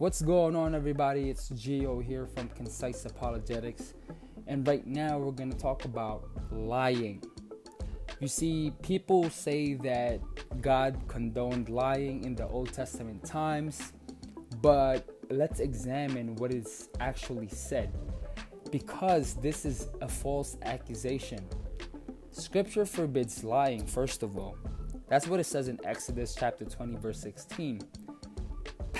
What's going on, everybody? It's Gio here from Concise Apologetics, and right now we're going to talk about lying. You see, people say that God condoned lying in the Old Testament times, but let's examine what is actually said because this is a false accusation. Scripture forbids lying, first of all. That's what it says in Exodus chapter 20, verse 16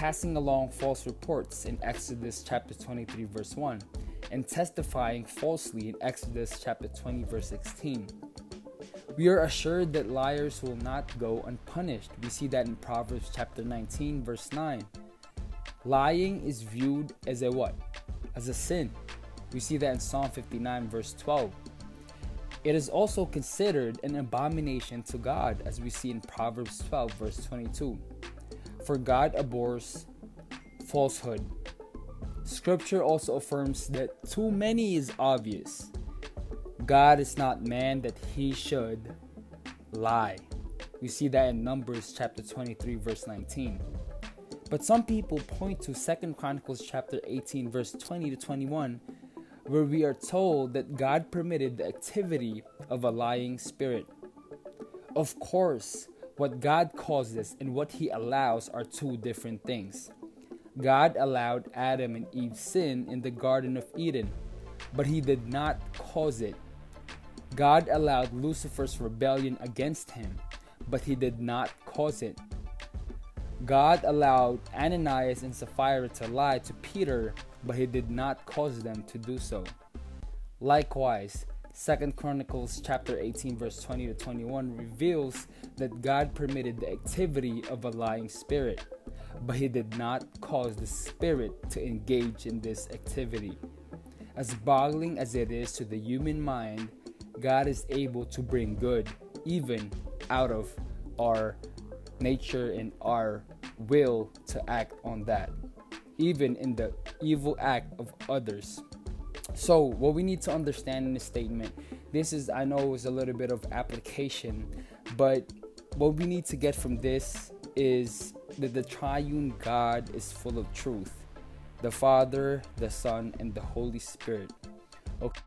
passing along false reports in Exodus chapter 23, verse 1, and testifying falsely in Exodus chapter 20, verse 16. We are assured that liars will not go unpunished. We see that in Proverbs chapter 19, verse 9. Lying is viewed as a what? As a sin. We see that in Psalm 59, verse 12. It is also considered an abomination to God, as we see in Proverbs 12, verse 22 for God abhors falsehood. Scripture also affirms that too many is obvious. God is not man that he should lie. We see that in Numbers chapter 23 verse 19. But some people point to 2nd Chronicles chapter 18 verse 20 to 21 where we are told that God permitted the activity of a lying spirit. Of course, what God causes and what He allows are two different things. God allowed Adam and Eve sin in the Garden of Eden, but He did not cause it. God allowed Lucifer's rebellion against Him, but He did not cause it. God allowed Ananias and Sapphira to lie to Peter, but He did not cause them to do so. Likewise, Second Chronicles chapter 18 verse 20 to 21 reveals that God permitted the activity of a lying spirit, but he did not cause the spirit to engage in this activity. As boggling as it is to the human mind, God is able to bring good even out of our nature and our will to act on that, even in the evil act of others. So, what we need to understand in this statement, this is, I know, is a little bit of application, but what we need to get from this is that the triune God is full of truth the Father, the Son, and the Holy Spirit. Okay.